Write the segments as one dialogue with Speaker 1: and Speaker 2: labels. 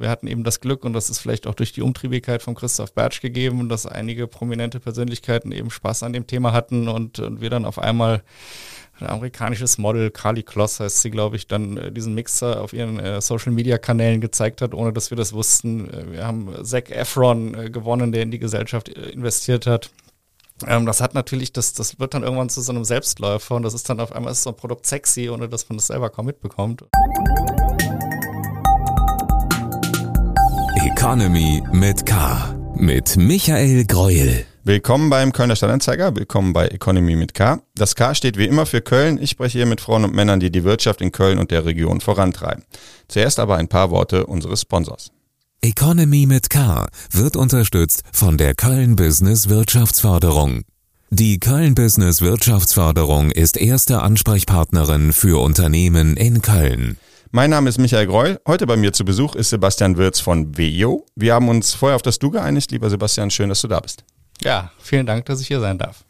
Speaker 1: Wir hatten eben das Glück, und das ist vielleicht auch durch die Umtriebigkeit von Christoph Bertsch gegeben, dass einige prominente Persönlichkeiten eben Spaß an dem Thema hatten und, und wir dann auf einmal ein amerikanisches Model, Carly Kloss heißt sie, glaube ich, dann äh, diesen Mixer auf ihren äh, Social-Media-Kanälen gezeigt hat, ohne dass wir das wussten. Äh, wir haben Zac Efron äh, gewonnen, der in die Gesellschaft äh, investiert hat. Ähm, das hat natürlich, das, das wird dann irgendwann zu so einem Selbstläufer und das ist dann auf einmal ist so ein Produkt sexy, ohne dass man das selber kaum mitbekommt.
Speaker 2: Economy mit K. Mit Michael Greuel.
Speaker 3: Willkommen beim Kölner Stadtanzeiger, willkommen bei Economy mit K. Das K steht wie immer für Köln. Ich spreche hier mit Frauen und Männern, die die Wirtschaft in Köln und der Region vorantreiben. Zuerst aber ein paar Worte unseres Sponsors.
Speaker 2: Economy mit K wird unterstützt von der Köln Business Wirtschaftsförderung. Die Köln Business Wirtschaftsförderung ist erste Ansprechpartnerin für Unternehmen in Köln.
Speaker 3: Mein Name ist Michael Greul. Heute bei mir zu Besuch ist Sebastian Wirz von WEO. Wir haben uns vorher auf das Du geeinigt. Lieber Sebastian, schön, dass du da bist.
Speaker 1: Ja, vielen Dank, dass ich hier sein darf.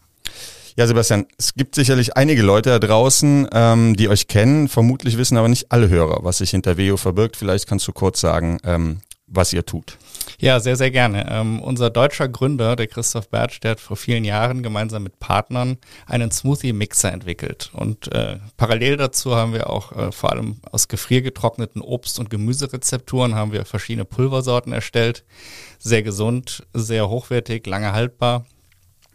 Speaker 3: Ja, Sebastian, es gibt sicherlich einige Leute da draußen, ähm, die euch kennen, vermutlich wissen aber nicht alle Hörer, was sich hinter WEO verbirgt. Vielleicht kannst du kurz sagen, ähm, was ihr tut.
Speaker 1: Ja, sehr, sehr gerne. Ähm, unser deutscher Gründer, der Christoph Bertsch, der hat vor vielen Jahren gemeinsam mit Partnern einen Smoothie-Mixer entwickelt. Und äh, parallel dazu haben wir auch äh, vor allem aus gefriergetrockneten Obst- und Gemüserezepturen haben wir verschiedene Pulversorten erstellt. Sehr gesund, sehr hochwertig, lange haltbar.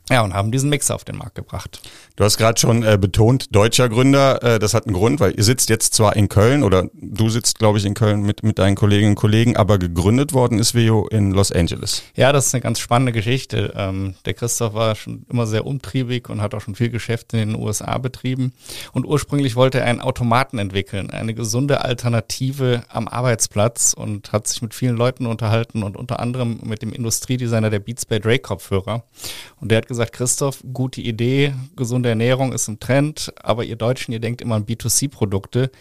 Speaker 1: Ja, und haben diesen Mixer auf den Markt gebracht.
Speaker 3: Du hast gerade schon äh, betont, deutscher Gründer, äh, das hat einen Grund, weil ihr sitzt jetzt zwar in Köln oder du sitzt, glaube ich, in Köln mit, mit deinen Kolleginnen und Kollegen, aber gegründet worden ist Veo in Los Angeles.
Speaker 1: Ja, das ist eine ganz spannende Geschichte. Ähm, der Christoph war schon immer sehr umtriebig und hat auch schon viel Geschäft in den USA betrieben. Und ursprünglich wollte er einen Automaten entwickeln, eine gesunde Alternative am Arbeitsplatz und hat sich mit vielen Leuten unterhalten und unter anderem mit dem Industriedesigner der Beats by Dre Kopfhörer. Und der hat gesagt, Christoph, gute Idee, gesunde Ernährung ist im Trend, aber ihr Deutschen, ihr denkt immer an B2C-Produkte.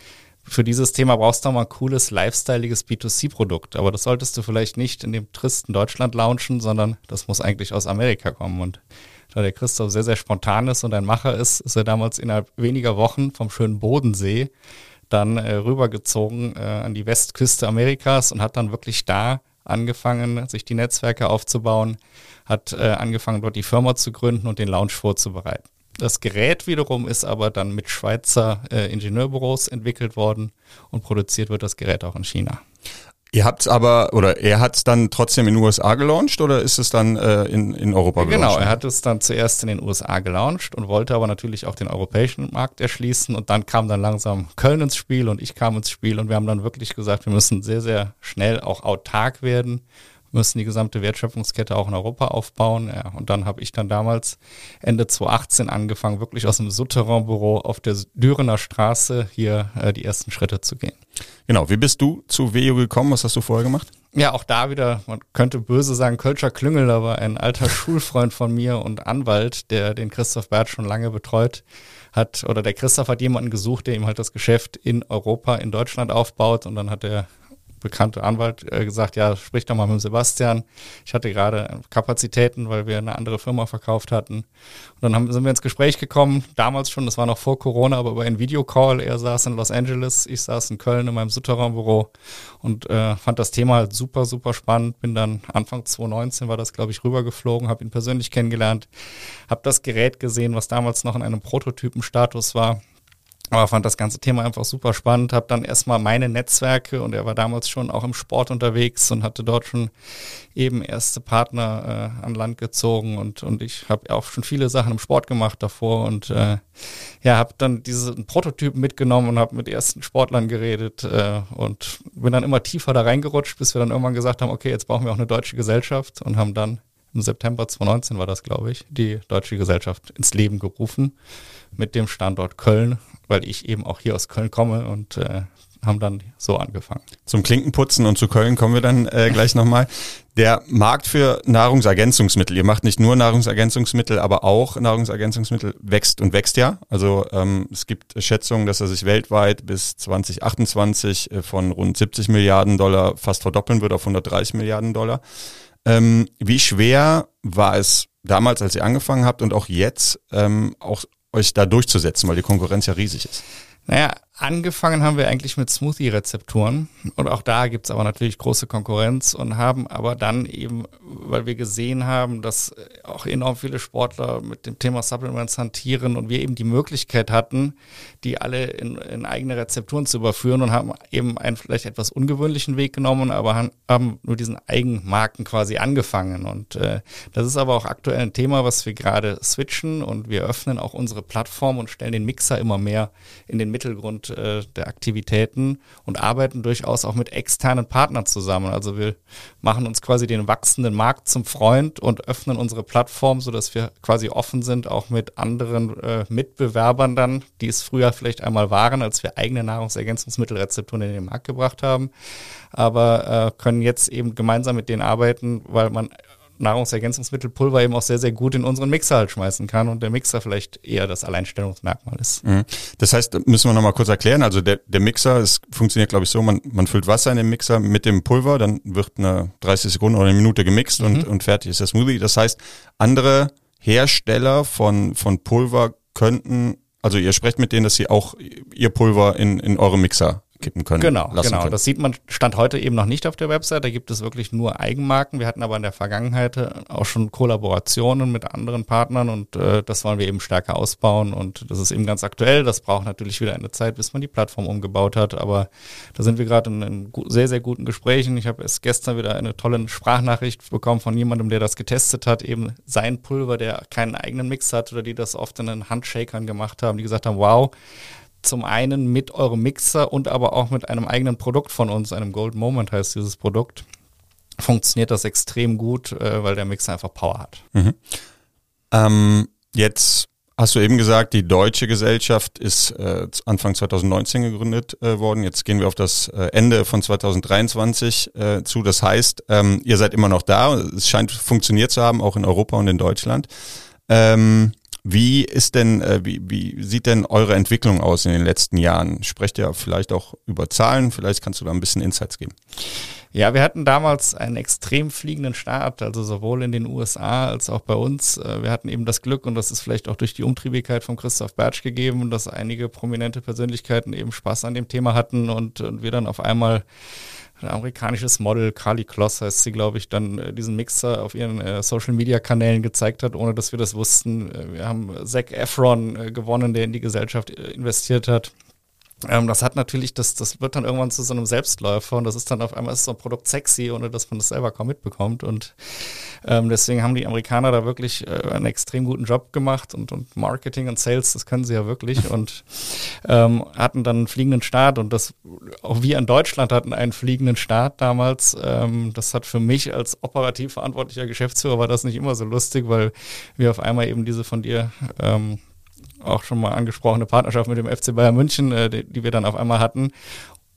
Speaker 1: Für dieses Thema brauchst du mal ein cooles, lifestyleiges B2C-Produkt. Aber das solltest du vielleicht nicht in dem tristen Deutschland launchen, sondern das muss eigentlich aus Amerika kommen. Und da der Christoph sehr, sehr spontan ist und ein Macher ist, ist er damals innerhalb weniger Wochen vom schönen Bodensee dann äh, rübergezogen äh, an die Westküste Amerikas und hat dann wirklich da angefangen, sich die Netzwerke aufzubauen, hat äh, angefangen, dort die Firma zu gründen und den Launch vorzubereiten. Das Gerät wiederum ist aber dann mit Schweizer äh, Ingenieurbüros entwickelt worden und produziert wird das Gerät auch in China.
Speaker 3: Ihr habt aber, oder er hat es dann trotzdem in den USA gelauncht oder ist es dann äh, in, in Europa
Speaker 1: gelauncht? Genau, er hat es dann zuerst in den USA gelauncht und wollte aber natürlich auch den europäischen Markt erschließen und dann kam dann langsam Köln ins Spiel und ich kam ins Spiel und wir haben dann wirklich gesagt, wir müssen sehr, sehr schnell auch autark werden müssen die gesamte Wertschöpfungskette auch in Europa aufbauen. Ja, und dann habe ich dann damals Ende 2018 angefangen, wirklich aus dem Souterrain-Büro auf der Dürener Straße hier äh, die ersten Schritte zu gehen.
Speaker 3: Genau, wie bist du zu Veo gekommen? Was hast du vorher gemacht?
Speaker 1: Ja, auch da wieder, man könnte böse sagen, Kölscher Klüngel, aber ein alter Schulfreund von mir und Anwalt, der den Christoph Bert schon lange betreut hat, oder der Christoph hat jemanden gesucht, der ihm halt das Geschäft in Europa, in Deutschland aufbaut und dann hat er bekannte Anwalt äh, gesagt, ja, sprich doch mal mit Sebastian. Ich hatte gerade Kapazitäten, weil wir eine andere Firma verkauft hatten. Und dann haben, sind wir ins Gespräch gekommen, damals schon, das war noch vor Corona, aber über einen Videocall. Er saß in Los Angeles, ich saß in Köln in meinem Souterrainbüro und äh, fand das Thema halt super, super spannend. Bin dann Anfang 2019 war das, glaube ich, rübergeflogen, habe ihn persönlich kennengelernt, habe das Gerät gesehen, was damals noch in einem Prototypenstatus war aber fand das ganze Thema einfach super spannend, habe dann erstmal meine Netzwerke und er war damals schon auch im Sport unterwegs und hatte dort schon eben erste Partner äh, an Land gezogen und, und ich habe auch schon viele Sachen im Sport gemacht davor und äh, ja, habe dann diesen Prototypen mitgenommen und habe mit ersten Sportlern geredet äh, und bin dann immer tiefer da reingerutscht, bis wir dann irgendwann gesagt haben, okay, jetzt brauchen wir auch eine deutsche Gesellschaft und haben dann im September 2019 war das, glaube ich, die deutsche Gesellschaft ins Leben gerufen mit dem Standort Köln, weil ich eben auch hier aus Köln komme und äh, haben dann so angefangen.
Speaker 3: Zum Klinkenputzen und zu Köln kommen wir dann äh, gleich nochmal. Der Markt für Nahrungsergänzungsmittel, ihr macht nicht nur Nahrungsergänzungsmittel, aber auch Nahrungsergänzungsmittel wächst und wächst ja. Also ähm, es gibt Schätzungen, dass er sich weltweit bis 2028 äh, von rund 70 Milliarden Dollar fast verdoppeln wird auf 130 Milliarden Dollar. Ähm, wie schwer war es damals, als ihr angefangen habt und auch jetzt, ähm, auch euch da durchzusetzen, weil die Konkurrenz ja riesig ist?
Speaker 1: Naja, Angefangen haben wir eigentlich mit Smoothie-Rezepturen und auch da gibt's aber natürlich große Konkurrenz und haben aber dann eben, weil wir gesehen haben, dass auch enorm viele Sportler mit dem Thema Supplements hantieren und wir eben die Möglichkeit hatten, die alle in, in eigene Rezepturen zu überführen und haben eben einen vielleicht etwas ungewöhnlichen Weg genommen, aber haben nur diesen Eigenmarken quasi angefangen und äh, das ist aber auch aktuell ein Thema, was wir gerade switchen und wir öffnen auch unsere Plattform und stellen den Mixer immer mehr in den Mittelgrund äh, der Aktivitäten und arbeiten durchaus auch mit externen Partnern zusammen. Also wir machen uns quasi den wachsenden Markt zum Freund und öffnen unsere Plattform, sodass wir quasi offen sind, auch mit anderen äh, Mitbewerbern dann, die es früher vielleicht einmal waren, als wir eigene Nahrungsergänzungsmittelrezepturen in den Markt gebracht haben, aber äh, können jetzt eben gemeinsam mit denen arbeiten, weil man Nahrungsergänzungsmittelpulver eben auch sehr, sehr gut in unseren Mixer halt schmeißen kann und der Mixer vielleicht eher das Alleinstellungsmerkmal ist. Mhm.
Speaker 3: Das heißt, müssen wir nochmal kurz erklären, also der, der Mixer, es funktioniert glaube ich so, man, man füllt Wasser in den Mixer mit dem Pulver, dann wird eine 30 Sekunden oder eine Minute gemixt mhm. und, und fertig ist der Smoothie. Das heißt, andere Hersteller von, von Pulver könnten, also ihr sprecht mit denen, dass sie auch ihr Pulver in, in eure Mixer kippen können.
Speaker 1: Genau, genau. Können. Das sieht man Stand heute eben noch nicht auf der Website. Da gibt es wirklich nur Eigenmarken. Wir hatten aber in der Vergangenheit auch schon Kollaborationen mit anderen Partnern und äh, das wollen wir eben stärker ausbauen und das ist eben ganz aktuell. Das braucht natürlich wieder eine Zeit, bis man die Plattform umgebaut hat, aber da sind wir gerade in, in sehr, sehr guten Gesprächen. Ich habe erst gestern wieder eine tolle Sprachnachricht bekommen von jemandem, der das getestet hat, eben sein Pulver, der keinen eigenen Mix hat oder die das oft in den Handshakern gemacht haben, die gesagt haben, wow, zum einen mit eurem Mixer und aber auch mit einem eigenen Produkt von uns, einem Gold Moment heißt dieses Produkt, funktioniert das extrem gut, äh, weil der Mixer einfach Power hat.
Speaker 3: Mhm. Ähm, jetzt hast du eben gesagt, die deutsche Gesellschaft ist äh, Anfang 2019 gegründet äh, worden. Jetzt gehen wir auf das äh, Ende von 2023 äh, zu. Das heißt, ähm, ihr seid immer noch da. Es scheint funktioniert zu haben, auch in Europa und in Deutschland. Ähm, wie ist denn, äh, wie, wie sieht denn eure Entwicklung aus in den letzten Jahren? Sprecht ihr vielleicht auch über Zahlen? Vielleicht kannst du da ein bisschen Insights geben.
Speaker 1: Ja, wir hatten damals einen extrem fliegenden Start, also sowohl in den USA als auch bei uns. Äh, wir hatten eben das Glück, und das ist vielleicht auch durch die Umtriebigkeit von Christoph Bertsch gegeben, dass einige prominente Persönlichkeiten eben Spaß an dem Thema hatten und, und wir dann auf einmal ein amerikanisches Model, Carly Kloss heißt sie, glaube ich, dann äh, diesen Mixer auf ihren äh, Social-Media-Kanälen gezeigt hat, ohne dass wir das wussten. Äh, wir haben Zac Efron äh, gewonnen, der in die Gesellschaft äh, investiert hat. Ähm, das hat natürlich, das, das wird dann irgendwann zu so einem Selbstläufer und das ist dann auf einmal ist so ein Produkt sexy, ohne dass man das selber kaum mitbekommt. Und ähm, deswegen haben die Amerikaner da wirklich äh, einen extrem guten Job gemacht und, und Marketing und Sales, das können sie ja wirklich und ähm, hatten dann einen fliegenden Start und das auch wir in Deutschland hatten einen fliegenden Start damals. Ähm, das hat für mich als operativ verantwortlicher Geschäftsführer war das nicht immer so lustig, weil wir auf einmal eben diese von dir ähm, auch schon mal angesprochene Partnerschaft mit dem FC Bayern München, äh, die, die wir dann auf einmal hatten.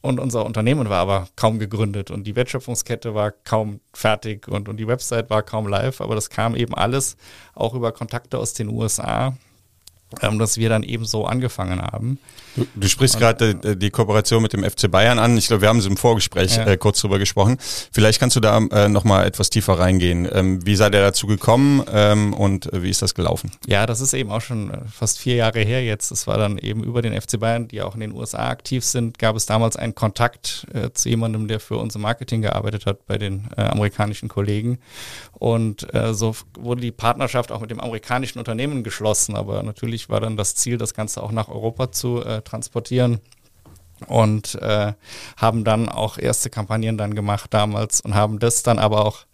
Speaker 1: Und unser Unternehmen war aber kaum gegründet und die Wertschöpfungskette war kaum fertig und, und die Website war kaum live, aber das kam eben alles auch über Kontakte aus den USA ähm, dass wir dann eben so angefangen haben.
Speaker 3: Du, du sprichst gerade die, die Kooperation mit dem FC Bayern an. Ich glaube, wir haben es im Vorgespräch ja. äh, kurz drüber gesprochen. Vielleicht kannst du da äh, nochmal etwas tiefer reingehen. Ähm, wie seid ihr dazu gekommen ähm, und äh, wie ist das gelaufen?
Speaker 1: Ja, das ist eben auch schon äh, fast vier Jahre her jetzt. Das war dann eben über den FC Bayern, die auch in den USA aktiv sind, gab es damals einen Kontakt äh, zu jemandem, der für unser Marketing gearbeitet hat bei den äh, amerikanischen Kollegen. Und äh, so wurde die Partnerschaft auch mit dem amerikanischen Unternehmen geschlossen, aber natürlich natürlich war dann das Ziel, das Ganze auch nach Europa zu äh, transportieren und äh, haben dann auch erste Kampagnen dann gemacht damals und haben das dann aber auch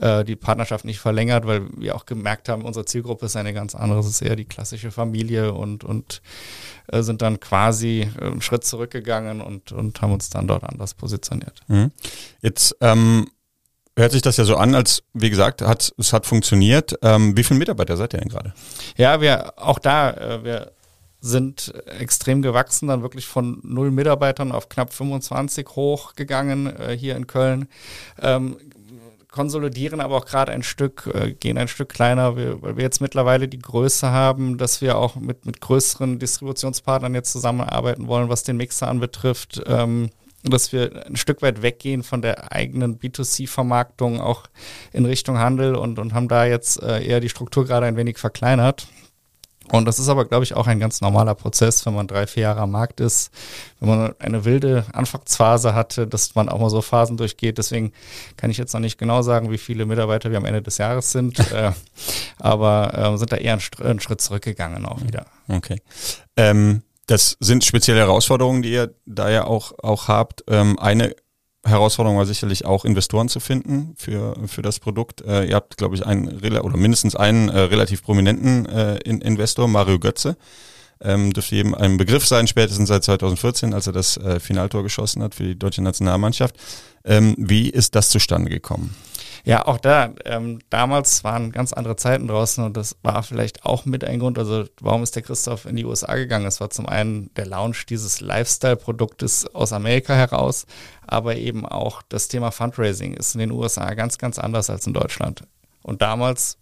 Speaker 1: äh, die Partnerschaft nicht verlängert, weil wir auch gemerkt haben, unsere Zielgruppe ist eine ganz andere, es ist eher die klassische Familie und, und äh, sind dann quasi äh, einen Schritt zurückgegangen und, und haben uns dann dort anders positioniert.
Speaker 3: Mhm. Jetzt ähm hört sich das ja so an, als wie gesagt, hat, es hat funktioniert. Ähm, wie viele Mitarbeiter seid ihr denn gerade?
Speaker 1: Ja, wir auch da, äh, wir sind extrem gewachsen, dann wirklich von null Mitarbeitern auf knapp 25 hochgegangen äh, hier in Köln. Ähm, konsolidieren aber auch gerade ein Stück, äh, gehen ein Stück kleiner, weil wir jetzt mittlerweile die Größe haben, dass wir auch mit, mit größeren Distributionspartnern jetzt zusammenarbeiten wollen, was den Mixer anbetrifft. Ähm, dass wir ein Stück weit weggehen von der eigenen B2C-Vermarktung auch in Richtung Handel und, und haben da jetzt äh, eher die Struktur gerade ein wenig verkleinert Und das ist aber, glaube ich, auch ein ganz normaler Prozess, wenn man drei, vier Jahre am Markt ist, wenn man eine wilde Anfangsphase hatte, dass man auch mal so Phasen durchgeht. Deswegen kann ich jetzt noch nicht genau sagen, wie viele Mitarbeiter wir am Ende des Jahres sind, äh, aber äh, sind da eher einen, einen, Schritt zurückgegangen auch wieder.
Speaker 3: Okay. Ähm, das sind spezielle Herausforderungen, die ihr da ja auch, auch habt. Ähm, eine Herausforderung war sicherlich auch Investoren zu finden für, für das Produkt. Äh, ihr habt, glaube ich, einen oder mindestens einen äh, relativ prominenten äh, in Investor, Mario Götze. Ähm, dürfte jedem ein Begriff sein, spätestens seit 2014, als er das äh, Finaltor geschossen hat für die deutsche Nationalmannschaft. Ähm, wie ist das zustande gekommen?
Speaker 1: Ja, auch da, ähm, damals waren ganz andere Zeiten draußen und das war vielleicht auch mit ein Grund. Also, warum ist der Christoph in die USA gegangen? Es war zum einen der Launch dieses Lifestyle-Produktes aus Amerika heraus, aber eben auch das Thema Fundraising ist in den USA ganz, ganz anders als in Deutschland. Und damals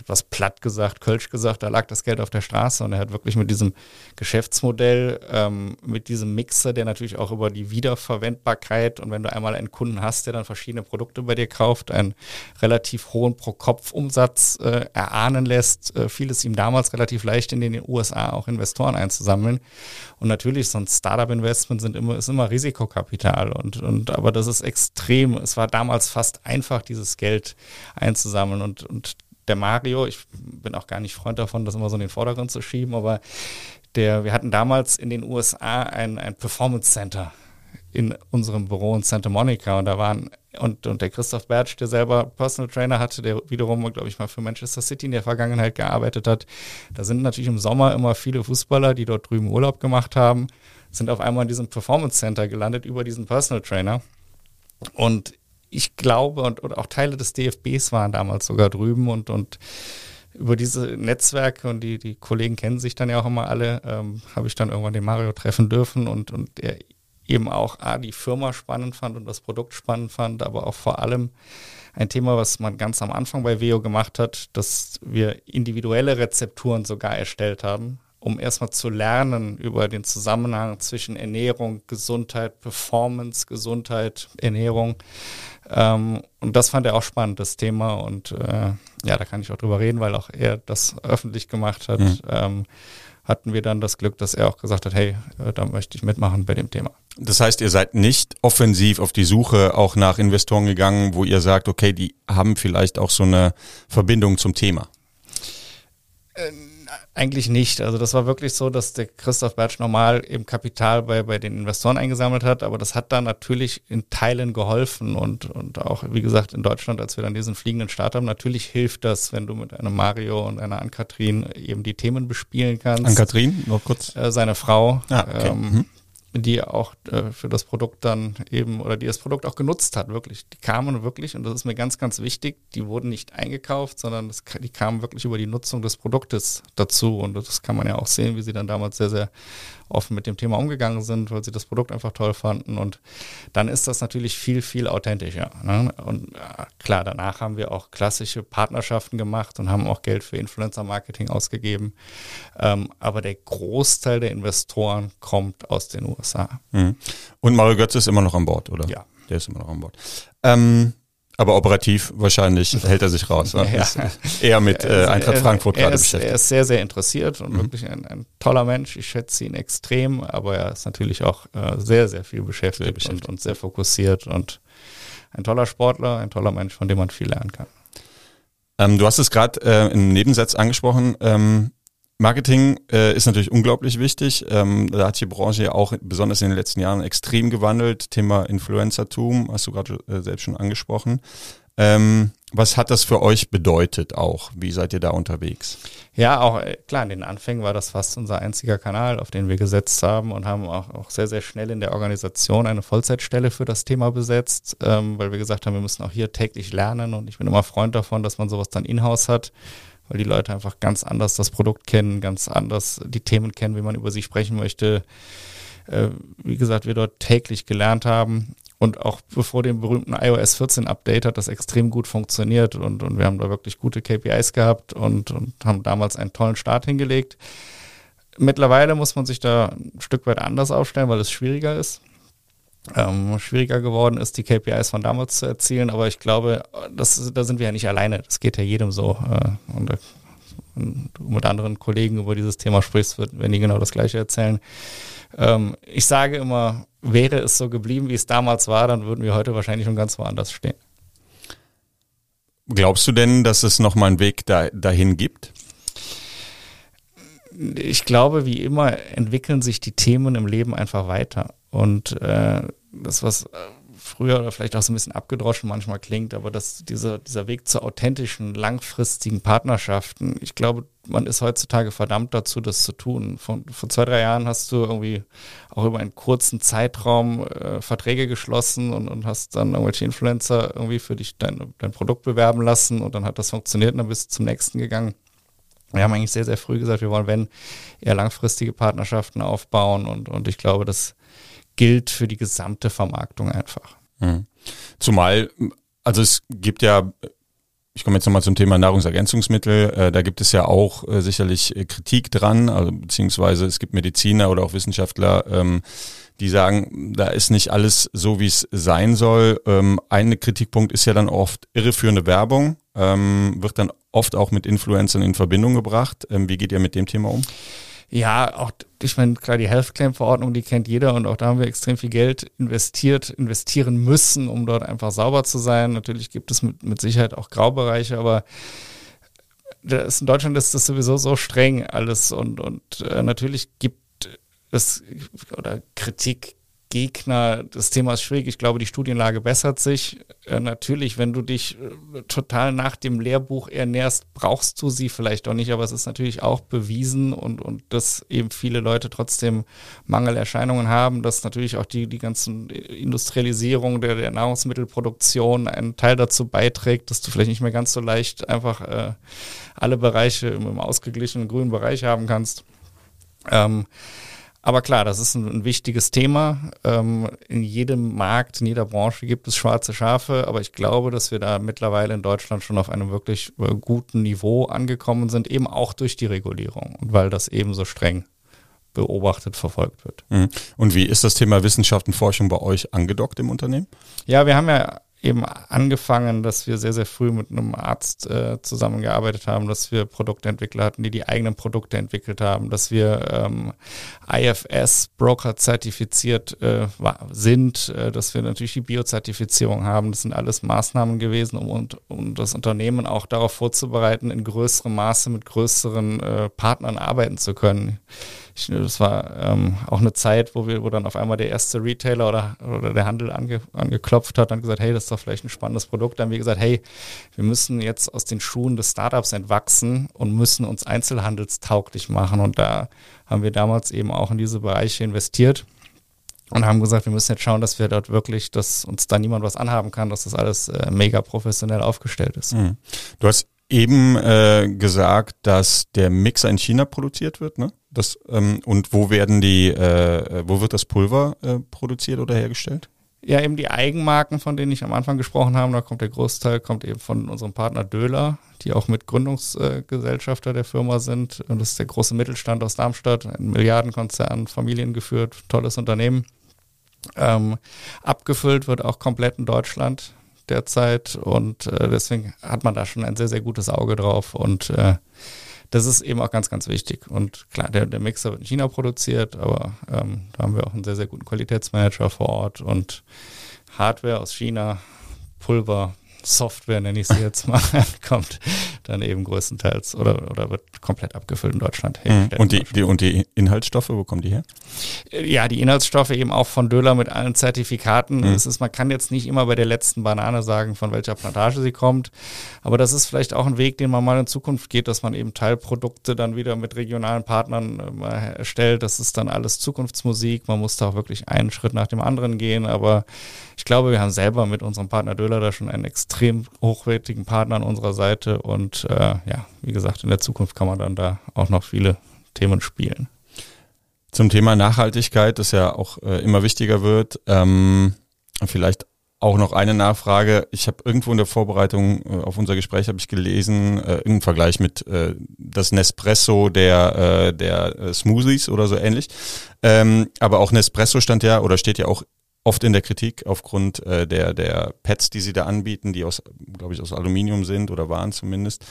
Speaker 1: etwas platt gesagt, Kölsch gesagt, da lag das Geld auf der Straße und er hat wirklich mit diesem Geschäftsmodell, ähm, mit diesem Mixer, der natürlich auch über die Wiederverwendbarkeit und wenn du einmal einen Kunden hast, der dann verschiedene Produkte bei dir kauft, einen relativ hohen Pro-Kopf-Umsatz äh, erahnen lässt, äh, fiel es ihm damals relativ leicht in den USA auch Investoren einzusammeln. Und natürlich, so ein Startup-Investment sind immer, ist immer Risikokapital und, und aber das ist extrem. Es war damals fast einfach, dieses Geld einzusammeln und, und der Mario, ich bin auch gar nicht Freund davon, das immer so in den Vordergrund zu schieben, aber der, wir hatten damals in den USA ein, ein Performance Center in unserem Büro in Santa Monica und da waren und, und der Christoph Bertsch, der selber Personal Trainer hatte, der wiederum, glaube ich, mal für Manchester City in der Vergangenheit gearbeitet hat. Da sind natürlich im Sommer immer viele Fußballer, die dort drüben Urlaub gemacht haben, sind auf einmal in diesem Performance Center gelandet über diesen Personal Trainer. Und ich glaube, und, und auch Teile des DFBs waren damals sogar drüben und, und über diese Netzwerke und die, die Kollegen kennen sich dann ja auch immer alle, ähm, habe ich dann irgendwann den Mario treffen dürfen und, und der eben auch A, die Firma spannend fand und das Produkt spannend fand, aber auch vor allem ein Thema, was man ganz am Anfang bei Veo gemacht hat, dass wir individuelle Rezepturen sogar erstellt haben, um erstmal zu lernen über den Zusammenhang zwischen Ernährung, Gesundheit, Performance, Gesundheit, Ernährung. Ähm, und das fand er auch spannend, das Thema. Und äh, ja, da kann ich auch drüber reden, weil auch er das öffentlich gemacht hat. Mhm. Ähm, hatten wir dann das Glück, dass er auch gesagt hat, hey, äh, da möchte ich mitmachen bei dem Thema.
Speaker 3: Das heißt, ihr seid nicht offensiv auf die Suche auch nach Investoren gegangen, wo ihr sagt, okay, die haben vielleicht auch so eine Verbindung zum Thema.
Speaker 1: Ähm eigentlich nicht. Also das war wirklich so, dass der Christoph Bertsch normal eben Kapital bei, bei den Investoren eingesammelt hat, aber das hat dann natürlich in Teilen geholfen und, und auch, wie gesagt, in Deutschland, als wir dann diesen fliegenden Start haben, natürlich hilft das, wenn du mit einem Mario und einer Ann-Kathrin eben die Themen bespielen kannst.
Speaker 3: Ann-Kathrin, noch kurz.
Speaker 1: Äh, seine Frau.
Speaker 3: Ah, okay. ähm, mhm
Speaker 1: die auch äh, für das Produkt dann eben oder die das Produkt auch genutzt hat, wirklich. Die kamen wirklich, und das ist mir ganz, ganz wichtig, die wurden nicht eingekauft, sondern das, die kamen wirklich über die Nutzung des Produktes dazu. Und das kann man ja auch sehen, wie sie dann damals sehr, sehr offen mit dem Thema umgegangen sind, weil sie das Produkt einfach toll fanden. Und dann ist das natürlich viel, viel authentischer. Ne? Und klar, danach haben wir auch klassische Partnerschaften gemacht und haben auch Geld für Influencer-Marketing ausgegeben. Ähm, aber der Großteil der Investoren kommt aus den USA.
Speaker 3: Mhm. Und Mario Götze ist immer noch an Bord, oder?
Speaker 1: Ja.
Speaker 3: Der ist immer noch an Bord. Ähm, aber operativ wahrscheinlich hält er sich raus. Ja. Eher mit äh, Eintracht Frankfurt gerade beschäftigt.
Speaker 1: Er ist sehr, sehr interessiert und mhm. wirklich ein, ein, toller Mensch. Ich schätze ihn extrem, aber er ist natürlich auch äh, sehr, sehr viel beschäftigt, sehr beschäftigt. Und, und, sehr fokussiert und ein toller Sportler, ein toller Mensch, von dem man viel lernen kann.
Speaker 3: Ähm, du hast es gerade äh, im Nebensatz angesprochen. Ähm, Marketing äh, ist natürlich unglaublich wichtig. Ähm, da hat die Branche ja auch besonders in den letzten Jahren extrem gewandelt. Thema Influencertum hast du gerade äh, selbst schon angesprochen. Ähm, was hat das für euch bedeutet auch? Wie seid ihr da unterwegs?
Speaker 1: Ja, auch äh, klar, in den Anfängen war das fast unser einziger Kanal, auf den wir gesetzt haben und haben auch, auch sehr, sehr schnell in der Organisation eine Vollzeitstelle für das Thema besetzt, ähm, weil wir gesagt haben, wir müssen auch hier täglich lernen und ich bin immer Freund davon, dass man sowas dann in-house hat weil die Leute einfach ganz anders das Produkt kennen, ganz anders die Themen kennen, wie man über sie sprechen möchte. Äh, wie gesagt, wir dort täglich gelernt haben. Und auch bevor dem berühmten iOS 14 Update hat das extrem gut funktioniert und, und wir haben da wirklich gute KPIs gehabt und, und haben damals einen tollen Start hingelegt. Mittlerweile muss man sich da ein Stück weit anders aufstellen, weil es schwieriger ist ähm, schwieriger geworden ist, die KPIs von damals zu erzielen. Aber ich glaube, das, da sind wir ja nicht alleine. Das geht ja jedem so. Äh, und wenn du mit anderen Kollegen über dieses Thema sprichst, werden die genau das Gleiche erzählen. Ähm, ich sage immer, wäre es so geblieben, wie es damals war, dann würden wir heute wahrscheinlich schon ganz woanders stehen.
Speaker 3: Glaubst du denn, dass es nochmal einen Weg da, dahin gibt?
Speaker 1: Ich glaube, wie immer entwickeln sich die Themen im Leben einfach weiter. Und äh, das, was früher oder vielleicht auch so ein bisschen abgedroschen manchmal klingt, aber dass dieser, dieser Weg zu authentischen, langfristigen Partnerschaften, ich glaube, man ist heutzutage verdammt dazu, das zu tun. Von, vor zwei, drei Jahren hast du irgendwie auch über einen kurzen Zeitraum äh, Verträge geschlossen und, und hast dann irgendwelche Influencer irgendwie für dich dein, dein Produkt bewerben lassen und dann hat das funktioniert und dann bist du zum nächsten gegangen. Wir haben eigentlich sehr, sehr früh gesagt, wir wollen, wenn, eher langfristige Partnerschaften aufbauen und, und ich glaube, das gilt für die gesamte Vermarktung einfach.
Speaker 3: Mhm. Zumal, also es gibt ja, ich komme jetzt nochmal zum Thema Nahrungsergänzungsmittel, äh, da gibt es ja auch äh, sicherlich äh, Kritik dran, also beziehungsweise es gibt Mediziner oder auch Wissenschaftler, ähm, die sagen, da ist nicht alles so, wie es sein soll. Ähm, ein Kritikpunkt ist ja dann oft irreführende Werbung, ähm, wird dann oft auch mit Influencern in Verbindung gebracht. Wie geht ihr mit dem Thema um?
Speaker 1: Ja, auch, ich meine, klar, die Health Claim Verordnung, die kennt jeder und auch da haben wir extrem viel Geld investiert, investieren müssen, um dort einfach sauber zu sein. Natürlich gibt es mit, mit Sicherheit auch Graubereiche, aber in Deutschland ist das sowieso so streng alles und, und äh, natürlich gibt es oder Kritik Gegner. Das Thema ist schwierig. Ich glaube, die Studienlage bessert sich. Äh, natürlich, wenn du dich äh, total nach dem Lehrbuch ernährst, brauchst du sie vielleicht auch nicht. Aber es ist natürlich auch bewiesen und, und dass eben viele Leute trotzdem Mangelerscheinungen haben, dass natürlich auch die, die ganzen Industrialisierung der, der Nahrungsmittelproduktion einen Teil dazu beiträgt, dass du vielleicht nicht mehr ganz so leicht einfach äh, alle Bereiche im, im ausgeglichenen grünen Bereich haben kannst. Ähm, aber klar, das ist ein, ein wichtiges Thema. Ähm, in jedem Markt, in jeder Branche gibt es schwarze Schafe, aber ich glaube, dass wir da mittlerweile in Deutschland schon auf einem wirklich äh, guten Niveau angekommen sind, eben auch durch die Regulierung und weil das eben so streng beobachtet, verfolgt wird.
Speaker 3: Mhm. Und wie ist das Thema Wissenschaft und Forschung bei euch angedockt im Unternehmen?
Speaker 1: Ja, wir haben ja eben angefangen, dass wir sehr, sehr früh mit einem Arzt äh, zusammengearbeitet haben, dass wir Produktentwickler hatten, die die eigenen Produkte entwickelt haben, dass wir ähm, IFS Broker zertifiziert äh, sind, äh, dass wir natürlich die Biozertifizierung haben. Das sind alles Maßnahmen gewesen, um, um das Unternehmen auch darauf vorzubereiten, in größerem Maße mit größeren äh, Partnern arbeiten zu können. Ich, das war ähm, auch eine Zeit, wo wir, wo dann auf einmal der erste Retailer oder, oder der Handel ange, angeklopft hat und gesagt, hey, das ist doch vielleicht ein spannendes Produkt. Dann haben wir gesagt, hey, wir müssen jetzt aus den Schuhen des Startups entwachsen und müssen uns einzelhandelstauglich machen. Und da haben wir damals eben auch in diese Bereiche investiert und haben gesagt, wir müssen jetzt schauen, dass wir dort wirklich, dass uns da niemand was anhaben kann, dass das alles äh, mega professionell aufgestellt ist. Mhm.
Speaker 3: Du hast eben äh, gesagt, dass der Mixer in China produziert wird, ne? Das, ähm, und wo werden die, äh, wo wird das Pulver äh, produziert oder hergestellt?
Speaker 1: Ja, eben die Eigenmarken, von denen ich am Anfang gesprochen habe, da kommt der Großteil, kommt eben von unserem Partner Döhler, die auch mit Gründungsgesellschafter der Firma sind. Und das ist der große Mittelstand aus Darmstadt, ein Milliardenkonzern, familiengeführt, tolles Unternehmen. Ähm, abgefüllt wird auch komplett in Deutschland derzeit und äh, deswegen hat man da schon ein sehr, sehr gutes Auge drauf und äh, das ist eben auch ganz, ganz wichtig. Und klar, der, der Mixer wird in China produziert, aber ähm, da haben wir auch einen sehr, sehr guten Qualitätsmanager vor Ort und Hardware aus China, Pulver, Software, nenne ich sie jetzt mal, kommt dann eben größtenteils oder, oder wird komplett abgefüllt in Deutschland.
Speaker 3: Mhm. Und, die, die, und die Inhaltsstoffe, wo kommen die her?
Speaker 1: Ja, die Inhaltsstoffe eben auch von Döler mit allen Zertifikaten. Mhm. Es ist, man kann jetzt nicht immer bei der letzten Banane sagen, von welcher Plantage sie kommt, aber das ist vielleicht auch ein Weg, den man mal in Zukunft geht, dass man eben Teilprodukte dann wieder mit regionalen Partnern äh, erstellt. Das ist dann alles Zukunftsmusik. Man muss da auch wirklich einen Schritt nach dem anderen gehen, aber ich glaube, wir haben selber mit unserem Partner Döler da schon einen extrem hochwertigen Partner an unserer Seite und äh, ja, wie gesagt, in der Zukunft kann man dann da auch noch viele Themen spielen.
Speaker 3: Zum Thema Nachhaltigkeit, das ja auch äh, immer wichtiger wird, ähm, vielleicht auch noch eine Nachfrage. Ich habe irgendwo in der Vorbereitung äh, auf unser Gespräch habe ich gelesen, äh, im Vergleich mit äh, das Nespresso der äh, der äh, Smoothies oder so ähnlich. Ähm, aber auch Nespresso stand ja oder steht ja auch oft in der Kritik aufgrund äh, der, der Pads, die sie da anbieten, die aus, glaube ich, aus Aluminium sind oder waren zumindest.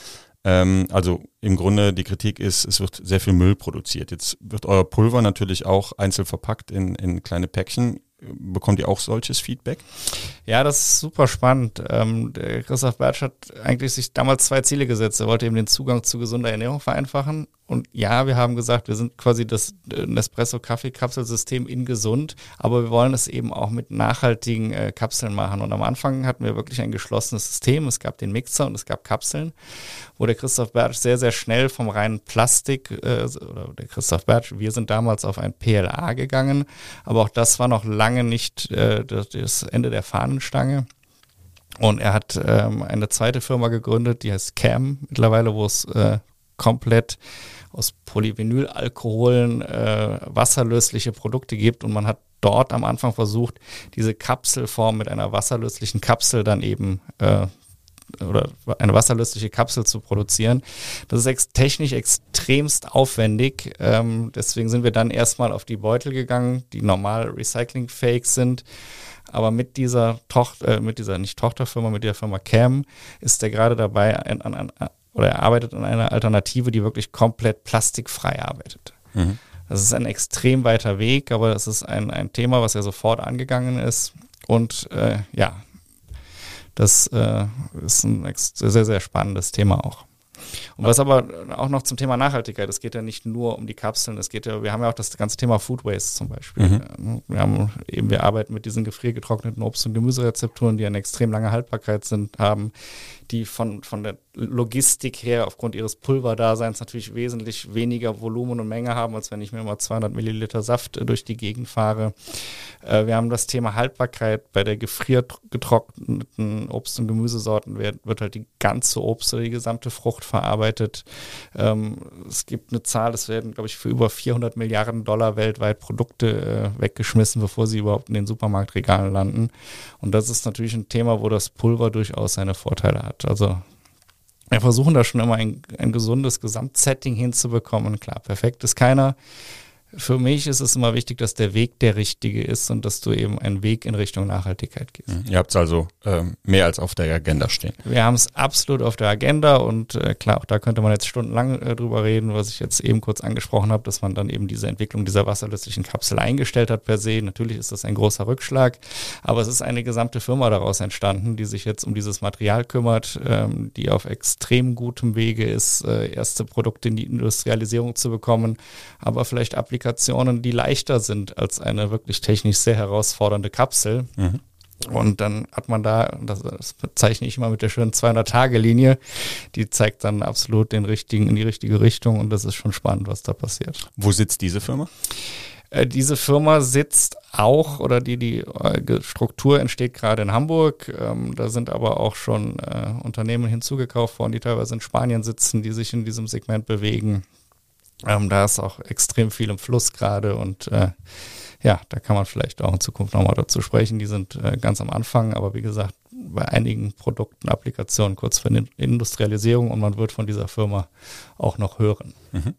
Speaker 3: Ähm, also im Grunde die Kritik ist, es wird sehr viel Müll produziert. Jetzt wird euer Pulver natürlich auch einzeln verpackt in, in kleine Päckchen. Bekommt ihr auch solches Feedback?
Speaker 1: Ja, das ist super spannend. Ähm, Christoph Bertsch hat eigentlich sich damals zwei Ziele gesetzt. Er wollte eben den Zugang zu gesunder Ernährung vereinfachen und ja, wir haben gesagt, wir sind quasi das äh, Nespresso-Kaffee-Kapselsystem in gesund, aber wir wollen es eben auch mit nachhaltigen äh, Kapseln machen. Und am Anfang hatten wir wirklich ein geschlossenes System. Es gab den Mixer und es gab Kapseln, wo der Christoph Bertsch sehr, sehr schnell vom reinen Plastik, äh, oder der Christoph Bertsch, wir sind damals auf ein PLA gegangen, aber auch das war noch lange nicht äh, das Ende der Fahnenstange. Und er hat ähm, eine zweite Firma gegründet, die heißt Cam mittlerweile, wo es äh, komplett aus Polyvinylalkoholen äh, wasserlösliche Produkte gibt und man hat dort am Anfang versucht, diese Kapselform mit einer wasserlöslichen Kapsel dann eben äh, oder eine wasserlösliche Kapsel zu produzieren. Das ist ex technisch extremst aufwendig. Ähm, deswegen sind wir dann erstmal auf die Beutel gegangen, die normal recyclingfähig sind. Aber mit dieser Tochter, äh, mit dieser nicht Tochterfirma, mit der Firma Cam ist der gerade dabei, an, an, an, oder er arbeitet an einer Alternative, die wirklich komplett plastikfrei arbeitet. Mhm. Das ist ein extrem weiter Weg, aber das ist ein, ein Thema, was er sofort angegangen ist. Und äh, ja, das äh, ist ein sehr, sehr spannendes Thema auch. Und was aber auch noch zum Thema Nachhaltigkeit, es geht ja nicht nur um die Kapseln, es geht ja, wir haben ja auch das ganze Thema Food Waste zum Beispiel. Mhm. Wir haben eben, wir arbeiten mit diesen gefriergetrockneten Obst- und Gemüserezepturen, die eine extrem lange Haltbarkeit sind, haben, die von, von der Logistik her aufgrund ihres Pulverdaseins natürlich wesentlich weniger Volumen und Menge haben, als wenn ich mir mal 200 Milliliter Saft äh, durch die Gegend fahre. Äh, wir haben das Thema Haltbarkeit. Bei der gefriergetrockneten Obst- und Gemüsesorten wird, wird halt die ganze Obst oder die gesamte Frucht verarbeitet. Ähm, es gibt eine Zahl, es werden, glaube ich, für über 400 Milliarden Dollar weltweit Produkte äh, weggeschmissen, bevor sie überhaupt in den Supermarktregalen landen. Und das ist natürlich ein Thema, wo das Pulver durchaus seine Vorteile hat. Also wir versuchen da schon immer ein, ein gesundes Gesamtsetting hinzubekommen. Klar, perfekt ist keiner für mich ist es immer wichtig, dass der Weg der richtige ist und dass du eben einen Weg in Richtung Nachhaltigkeit gehst.
Speaker 3: Mhm. Ihr habt es also ähm, mehr als auf der Agenda stehen.
Speaker 1: Wir haben es absolut auf der Agenda und äh, klar, auch da könnte man jetzt stundenlang äh, drüber reden, was ich jetzt eben kurz angesprochen habe, dass man dann eben diese Entwicklung dieser wasserlöslichen Kapsel eingestellt hat per se. Natürlich ist das ein großer Rückschlag, aber es ist eine gesamte Firma daraus entstanden, die sich jetzt um dieses Material kümmert, ähm, die auf extrem gutem Wege ist, äh, erste Produkte in die Industrialisierung zu bekommen, aber vielleicht Applikationen Applikationen, die leichter sind als eine wirklich technisch sehr herausfordernde Kapsel. Mhm. Und dann hat man da, das, das bezeichne ich immer mit der schönen 200-Tage-Linie, die zeigt dann absolut den richtigen, in die richtige Richtung und das ist schon spannend, was da passiert.
Speaker 3: Wo sitzt diese Firma?
Speaker 1: Äh, diese Firma sitzt auch oder die, die äh, Struktur entsteht gerade in Hamburg. Ähm, da sind aber auch schon äh, Unternehmen hinzugekauft worden, die teilweise in Spanien sitzen, die sich in diesem Segment bewegen. Ähm, da ist auch extrem viel im Fluss gerade und äh, ja, da kann man vielleicht auch in Zukunft nochmal dazu sprechen. Die sind äh, ganz am Anfang, aber wie gesagt, bei einigen Produkten, Applikationen kurz vor der Industrialisierung und man wird von dieser Firma auch noch hören.
Speaker 3: Mhm.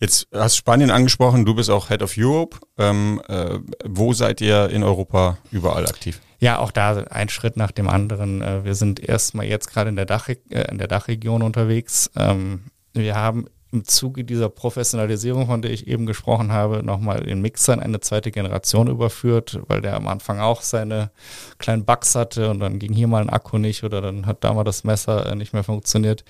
Speaker 3: Jetzt hast Spanien angesprochen, du bist auch Head of Europe. Ähm, äh, wo seid ihr in Europa überall aktiv?
Speaker 1: Ja, auch da ein Schritt nach dem anderen. Äh, wir sind erstmal jetzt gerade in der, Dach, äh, in der Dachregion unterwegs. Ähm, wir haben im Zuge dieser Professionalisierung, von der ich eben gesprochen habe, nochmal den Mixer in eine zweite Generation überführt, weil der am Anfang auch seine kleinen Bugs hatte und dann ging hier mal ein Akku nicht oder dann hat da mal das Messer äh, nicht mehr funktioniert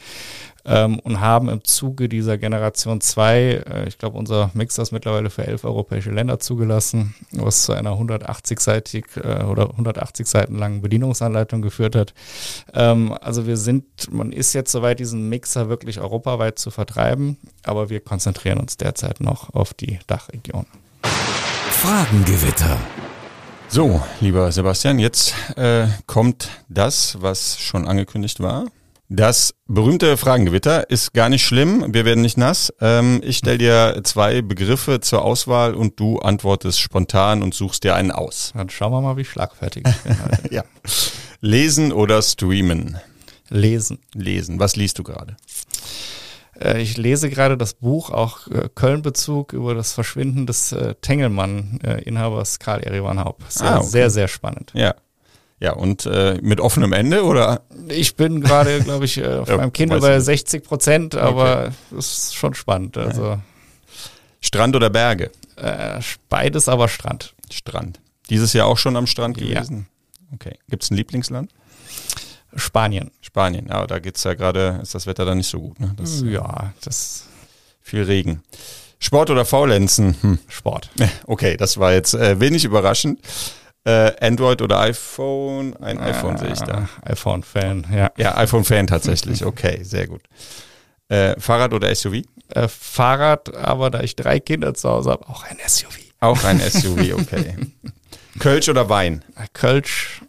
Speaker 1: ähm, und haben im Zuge dieser Generation 2, äh, ich glaube, unser Mixer ist mittlerweile für elf europäische Länder zugelassen, was zu einer 180-seitig äh, oder 180 Seiten langen Bedienungsanleitung geführt hat. Ähm, also wir sind, man ist jetzt soweit, diesen Mixer wirklich europaweit zu vertreiben, aber wir konzentrieren uns derzeit noch auf die Dachregion.
Speaker 2: Fragengewitter.
Speaker 3: So, lieber Sebastian, jetzt äh, kommt das, was schon angekündigt war. Das berühmte Fragengewitter ist gar nicht schlimm. Wir werden nicht nass. Ähm, ich stelle dir zwei Begriffe zur Auswahl und du antwortest spontan und suchst dir einen aus.
Speaker 1: Dann schauen wir mal, wie schlagfertig ich bin.
Speaker 3: ja. Lesen oder streamen?
Speaker 1: Lesen.
Speaker 3: Lesen. Was liest du gerade?
Speaker 1: Äh, ich lese gerade das Buch, auch äh, Köln-Bezug über das Verschwinden des äh, Tengelmann-Inhabers Karl Erivan Haupt. Sehr,
Speaker 3: Ah, okay.
Speaker 1: sehr, sehr spannend.
Speaker 3: Ja. Ja, und äh, mit offenem Ende oder?
Speaker 1: Ich bin gerade, glaube ich, äh, auf
Speaker 3: Ja,
Speaker 1: meinem Kindle bei
Speaker 3: nicht.
Speaker 1: 60 Prozent, aber es ist schon spannend. Also
Speaker 3: Strand oder Berge?
Speaker 1: äh, beides, aber Strand.
Speaker 3: Strand. Dieses Jahr auch schon am Strand
Speaker 1: Ja.
Speaker 3: gewesen? Okay. Gibt's ein Lieblingsland?
Speaker 1: Spanien.
Speaker 3: Spanien. Ja, da geht's ja gerade, ist das Wetter da nicht so gut. Ne? Das
Speaker 1: Ja, das
Speaker 3: viel Regen. Sport oder Faulenzen? Hm.
Speaker 1: Sport.
Speaker 3: Okay, das war jetzt äh, wenig überraschend. Äh, Android oder iPhone? Ein iPhone sehe ich da.
Speaker 1: Ah, iPhone-Fan, ja.
Speaker 3: Ja, iPhone-Fan tatsächlich. Okay, sehr gut. Äh, Fahrrad oder SUV?
Speaker 1: Äh, Fahrrad, aber da ich drei Kinder zu Hause habe, auch ein SUV.
Speaker 3: Auch ein SUV, okay. Kölsch oder Wein?
Speaker 1: Kölsch,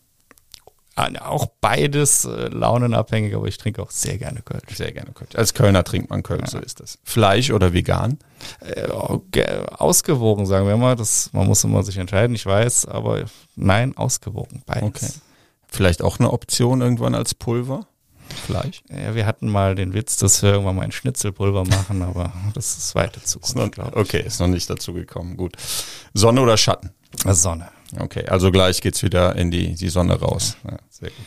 Speaker 1: auch beides äh, launenabhängig, aber ich trinke auch sehr gerne Kölsch.
Speaker 3: Sehr gerne Kölsch. Als Kölner trinkt man Kölsch, so ist das. Fleisch oder vegan?
Speaker 1: Äh, ge- ausgewogen, sagen wir mal. Das, man muss immer sich entscheiden, ich weiß, aber nein, ausgewogen, beides.
Speaker 3: Okay. Vielleicht auch eine Option irgendwann als Pulver? Fleisch?
Speaker 1: Ja, wir hatten mal den Witz, dass wir irgendwann mal ein Schnitzelpulver machen, aber das ist weite
Speaker 3: Ist noch,
Speaker 1: Zukunft, glaube ich.
Speaker 3: okay, ist noch nicht dazu gekommen. Gut. Sonne oder Schatten?
Speaker 1: Sonne.
Speaker 3: Okay, also gleich geht's wieder in die, die Sonne raus. Ja, sehr gut.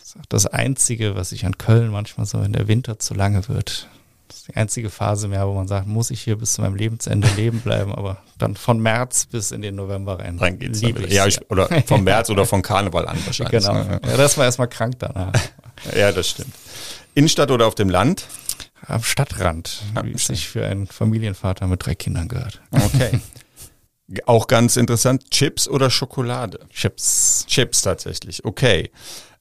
Speaker 1: Das ist auch das Einzige, was ich an Köln manchmal so, wenn der Winter zu lange wird. Das ist die einzige Phase mehr, wo man sagt, muss ich hier bis zu meinem Lebensende leben bleiben, aber dann von März bis in den November rein.
Speaker 3: Dann geht's dann
Speaker 1: liebe ich
Speaker 3: Ja, ich, oder vom März oder vom Karneval an wahrscheinlich.
Speaker 1: Genau.
Speaker 3: Ne?
Speaker 1: Ja, das war erstmal krank danach.
Speaker 3: Ja, das stimmt. Innenstadt oder auf dem Land?
Speaker 1: Am Stadtrand,
Speaker 3: Ja,
Speaker 1: wie es sich für einen Familienvater mit drei Kindern gehört.
Speaker 3: Okay. Auch ganz interessant, Chips oder Schokolade?
Speaker 1: Chips.
Speaker 3: Chips tatsächlich, okay.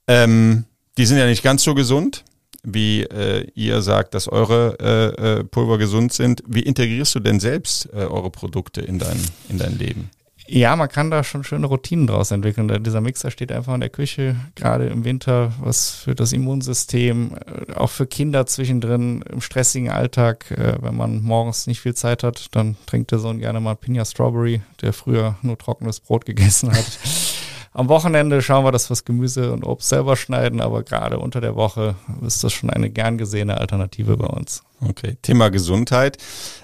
Speaker 3: Ähm, die sind ja nicht ganz so gesund, wie äh, ihr sagt, dass eure äh, äh, Pulver gesund sind. Wie integrierst du denn selbst äh, eure Produkte in dein, in dein Leben?
Speaker 1: Ja, man kann da schon schöne Routinen draus entwickeln. Dieser Mixer steht einfach in der Küche, gerade im Winter, was für das Immunsystem, äh, auch für Kinder zwischendrin im stressigen Alltag. äh, Wenn man morgens nicht viel Zeit hat, dann trinkt der Sohn gerne mal Pina Strawberry, der früher nur trockenes Brot gegessen hat. Am Wochenende schauen wir, dass wir das Gemüse und Obst selber schneiden, aber gerade unter der Woche ist das schon eine gern gesehene Alternative bei uns.
Speaker 3: Okay, Thema Gesundheit.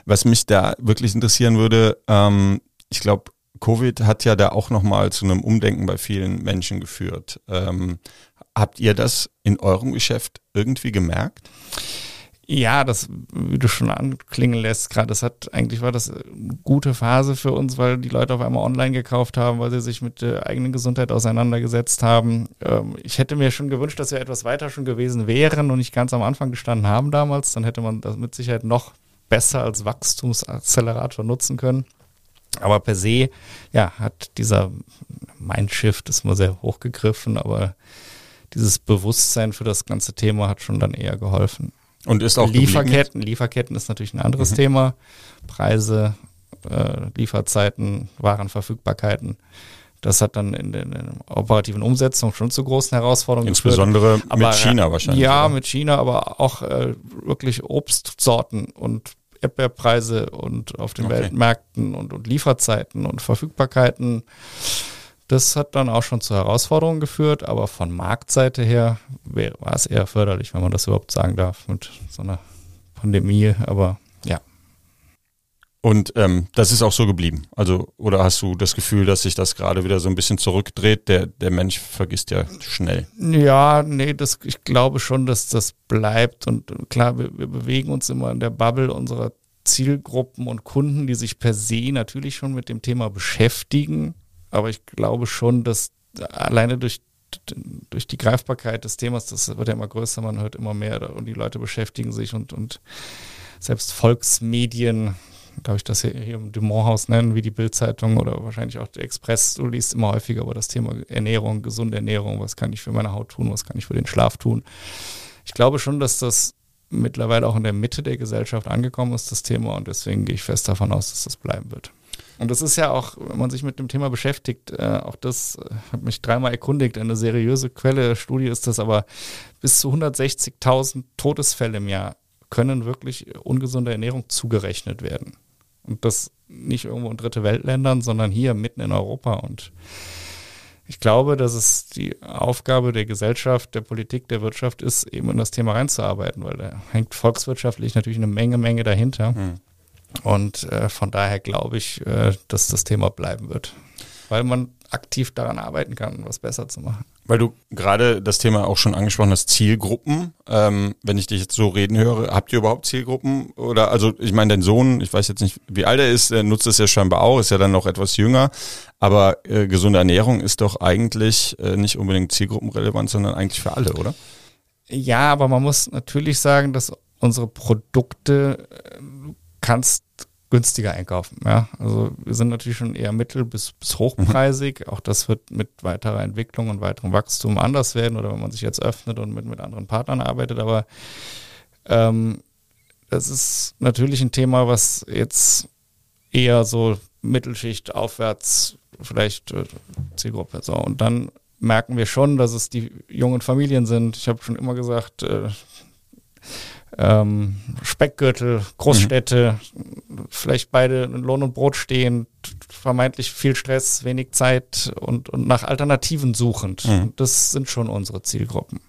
Speaker 3: Was mich da wirklich interessieren würde, ähm, ich glaube, Covid hat ja da auch nochmal zu einem Umdenken bei vielen Menschen geführt. Ähm, habt ihr das in eurem Geschäft irgendwie gemerkt?
Speaker 1: Ja, das, wie du schon anklingen lässt, gerade das hat, eigentlich war das eine gute Phase für uns, weil die Leute auf einmal online gekauft haben, weil sie sich mit der eigenen Gesundheit auseinandergesetzt haben. Ähm, ich hätte mir schon gewünscht, dass wir etwas weiter schon gewesen wären und nicht ganz am Anfang gestanden haben damals. Dann hätte man das mit Sicherheit noch besser als Wachstumsaccelerator nutzen können. Aber per se, ja, hat dieser Mindshift ist mal sehr hochgegriffen, aber dieses Bewusstsein für das ganze Thema hat schon dann eher geholfen.
Speaker 3: Und ist auch?
Speaker 1: Lieferketten, Lieferketten ist natürlich ein anderes
Speaker 3: Mhm.
Speaker 1: Thema. Preise, äh, Lieferzeiten, Warenverfügbarkeiten. Das hat dann in der, in der operativen Umsetzung schon zu großen Herausforderungen
Speaker 3: Insbesondere
Speaker 1: geführt.
Speaker 3: mit China wahrscheinlich.
Speaker 1: Ja,
Speaker 3: oder?
Speaker 1: mit China, aber auch äh, wirklich Obstsorten und Erdbeerpreise und auf den
Speaker 3: Okay.
Speaker 1: Weltmärkten und, und Lieferzeiten und Verfügbarkeiten. Das hat dann auch schon zu Herausforderungen geführt, aber von Marktseite her war es eher förderlich, wenn man das überhaupt sagen darf, mit so einer Pandemie. Aber ja,
Speaker 3: Und ähm, das ist auch so geblieben. Also, oder hast du das Gefühl, dass sich das gerade wieder so ein bisschen zurückdreht? Der, der Mensch vergisst ja schnell.
Speaker 1: Ja, nee, das, ich glaube schon, dass das bleibt. Und klar, wir, wir bewegen uns immer in der Bubble unserer Zielgruppen und Kunden, die sich per se natürlich schon mit dem Thema beschäftigen. Aber ich glaube schon, dass alleine durch, durch die Greifbarkeit des Themas, das wird ja immer größer, man hört immer mehr und die Leute beschäftigen sich und, und selbst Volksmedien, darf ich das hier, hier im Dumont-Haus nennen, wie die Bild-Zeitung oder wahrscheinlich auch der Express, du liest immer häufiger über das Thema Ernährung, gesunde Ernährung, was kann ich für meine Haut tun, was kann ich für den Schlaf tun. Ich glaube schon, dass das mittlerweile auch in der Mitte der Gesellschaft angekommen ist, das Thema, und deswegen gehe ich fest davon aus, dass das bleiben wird. Und das ist ja auch, wenn man sich mit dem Thema beschäftigt, äh, auch das äh, hat mich dreimal erkundigt, eine seriöse Quelle, Studie ist das, aber bis zu 160.000 Todesfälle im Jahr können wirklich ungesunde Ernährung zugerechnet werden. Und das nicht irgendwo in dritte Weltländern, sondern hier mitten in Europa. Und ich glaube, dass es die Aufgabe der Gesellschaft, der Politik, der Wirtschaft ist, eben in das Thema reinzuarbeiten, weil da hängt volkswirtschaftlich natürlich eine Menge, Menge dahinter. Mhm. Und äh, von daher glaube ich, äh, dass das Thema bleiben wird, weil man aktiv daran arbeiten kann, was besser zu machen.
Speaker 3: Weil du gerade das Thema auch schon angesprochen hast, Zielgruppen. Ähm, wenn ich dich jetzt so reden höre, habt ihr überhaupt Zielgruppen? Oder also ich meine, dein Sohn, ich weiß jetzt nicht, wie alt er ist, der nutzt es ja scheinbar auch, ist ja dann noch etwas jünger. Aber äh, gesunde Ernährung ist doch eigentlich äh, nicht unbedingt zielgruppenrelevant, sondern eigentlich für alle, oder?
Speaker 1: Ja, aber man muss natürlich sagen, dass unsere Produkte äh, kannst günstiger einkaufen. Ja? Also wir sind natürlich schon eher mittel- bis, bis hochpreisig. Mhm. Auch das wird mit weiterer Entwicklung und weiterem Wachstum anders werden oder wenn man sich jetzt öffnet und mit, mit anderen Partnern arbeitet. Aber ähm, das ist natürlich ein Thema, was jetzt eher so Mittelschicht aufwärts vielleicht äh, Zielgruppe. So. Und dann merken wir schon, dass es die jungen Familien sind. Ich habe schon immer gesagt, äh, ähm, Speckgürtel, Großstädte, mhm. vielleicht beide in Lohn und Brot stehend, vermeintlich viel Stress, wenig Zeit und, und nach Alternativen suchend. Mhm. Das sind schon unsere Zielgruppen.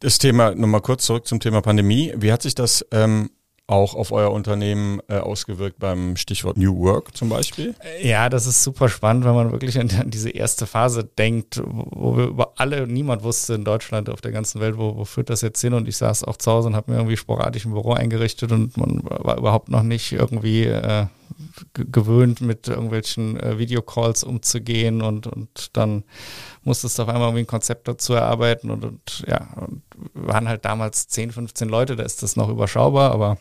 Speaker 3: Das Thema, nochmal kurz zurück zum Thema Pandemie. Wie hat sich das ähm, auch auf euer Unternehmen äh, ausgewirkt beim Stichwort New Work zum Beispiel?
Speaker 1: Ja, das ist super spannend, wenn man wirklich an, diese erste Phase denkt, wo wir über alle, niemand wusste in Deutschland, auf der ganzen Welt, wo, wo führt das jetzt hin und ich saß auch zu Hause und habe mir irgendwie sporadisch ein Büro eingerichtet und man war überhaupt noch nicht irgendwie äh, gewöhnt, mit irgendwelchen äh, Videocalls umzugehen und, und dann musstest du auf einmal irgendwie ein Konzept dazu erarbeiten und, und ja, und waren halt damals 10, 15 Leute, da ist das noch überschaubar, aber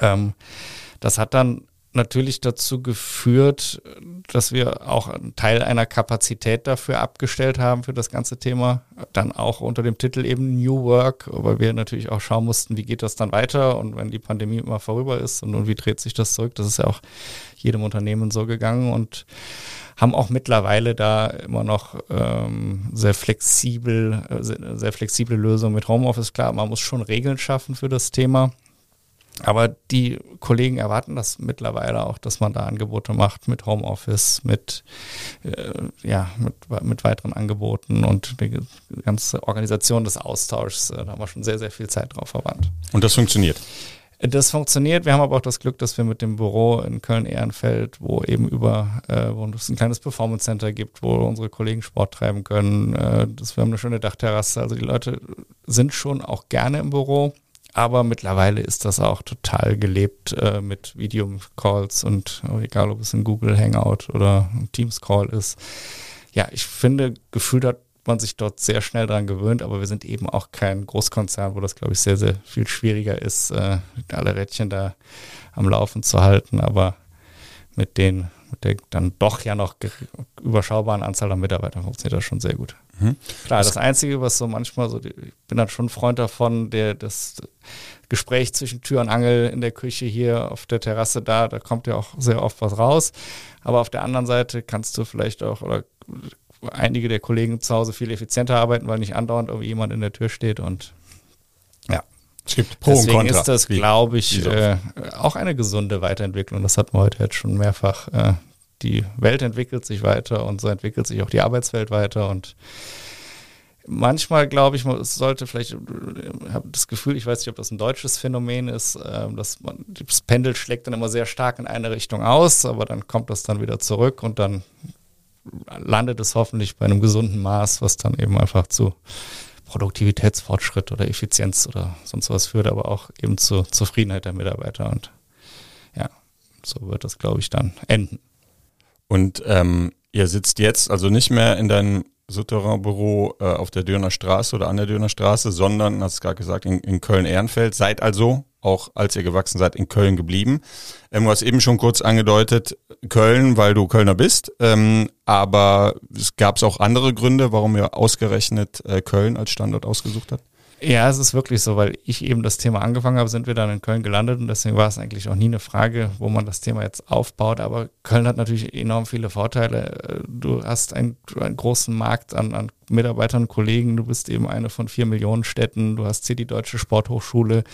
Speaker 1: ähm, das hat dann natürlich dazu geführt, dass wir auch einen Teil einer Kapazität dafür abgestellt haben für das ganze Thema. Dann auch unter dem Titel eben New Work, weil wir natürlich auch schauen mussten, wie geht das dann weiter und wenn die Pandemie immer vorüber ist und, und wie dreht sich das zurück. Das ist ja auch jedem Unternehmen so gegangen und haben auch mittlerweile da immer noch ähm, sehr flexibel, äh, sehr flexible Lösungen mit Homeoffice. Klar, man muss schon Regeln schaffen für das Thema. Aber die Kollegen erwarten das mittlerweile auch, dass man da Angebote macht mit Homeoffice, mit, äh, ja, mit, mit weiteren Angeboten und die ganze Organisation des Austauschs. Äh, da haben wir schon sehr, sehr viel Zeit drauf verwandt.
Speaker 3: Und das funktioniert?
Speaker 1: Das funktioniert. Wir haben aber auch das Glück, dass wir mit dem Büro in Köln-Ehrenfeld, wo eben über, äh, wo es ein kleines Performance Center gibt, wo unsere Kollegen Sport treiben können, äh, dass wir haben eine schöne Dachterrasse. Also die Leute sind schon auch gerne im Büro aber mittlerweile ist das auch total gelebt äh, mit Videocalls und egal, ob es ein Google Hangout oder ein Teams Call ist. Ja, ich finde, gefühlt hat man sich dort sehr schnell daran gewöhnt, aber wir sind eben auch kein Großkonzern, wo das, glaube ich, sehr, sehr viel schwieriger ist, äh, alle Rädchen da am Laufen zu halten. Aber mit den mit der dann doch ja noch überschaubaren Anzahl an Mitarbeitern funktioniert das schon sehr gut. Mhm. Klar, das Einzige, was so manchmal so, ich bin dann schon ein Freund davon, der das Gespräch zwischen Tür und Angel in der Küche hier auf der Terrasse da, da kommt ja auch sehr oft was raus. Aber auf der anderen Seite kannst du vielleicht auch, oder einige der Kollegen zu Hause viel effizienter arbeiten, weil nicht andauernd irgendwie jemand in der Tür steht und ja.
Speaker 3: Es gibt Pro
Speaker 1: Deswegen
Speaker 3: und Contra.
Speaker 1: ist das, glaube ich, äh, auch eine gesunde Weiterentwicklung. Das hat man heute jetzt schon mehrfach äh, die Welt entwickelt sich weiter und so entwickelt sich auch die Arbeitswelt weiter und manchmal glaube ich, es sollte vielleicht, ich habe das Gefühl, ich weiß nicht, ob das ein deutsches Phänomen ist, ähm, dass man, das Pendel schlägt dann immer sehr stark in eine Richtung aus, aber dann kommt das dann wieder zurück und dann landet es hoffentlich bei einem gesunden Maß, was dann eben einfach zu Produktivitätsfortschritt oder Effizienz oder sonst was führt, aber auch eben zur Zufriedenheit der Mitarbeiter und ja, so wird das, glaube ich, dann enden.
Speaker 3: Und ähm, ihr sitzt jetzt also nicht mehr in deinem Souterrain-Büro äh, auf der Dürner Straße oder an der Dürner Straße, sondern, hast du gerade gesagt, in, in Köln-Ehrenfeld. Seid also, auch als ihr gewachsen seid, in Köln geblieben. Ähm, du hast eben schon kurz angedeutet, Köln, weil du Kölner bist. Ähm, aber es gab es auch andere Gründe, warum ihr ausgerechnet äh, Köln als Standort ausgesucht habt?
Speaker 1: Ja, es ist wirklich so, weil ich eben das Thema angefangen habe, sind wir dann in Köln gelandet und deswegen war es eigentlich auch nie eine Frage, wo man das Thema jetzt aufbaut. Aber Köln hat natürlich enorm viele Vorteile. Du hast einen, einen großen Markt an, an Mitarbeitern, Kollegen. Du bist eben eine von vier Millionen Städten. Du hast hier die Deutsche Sporthochschule.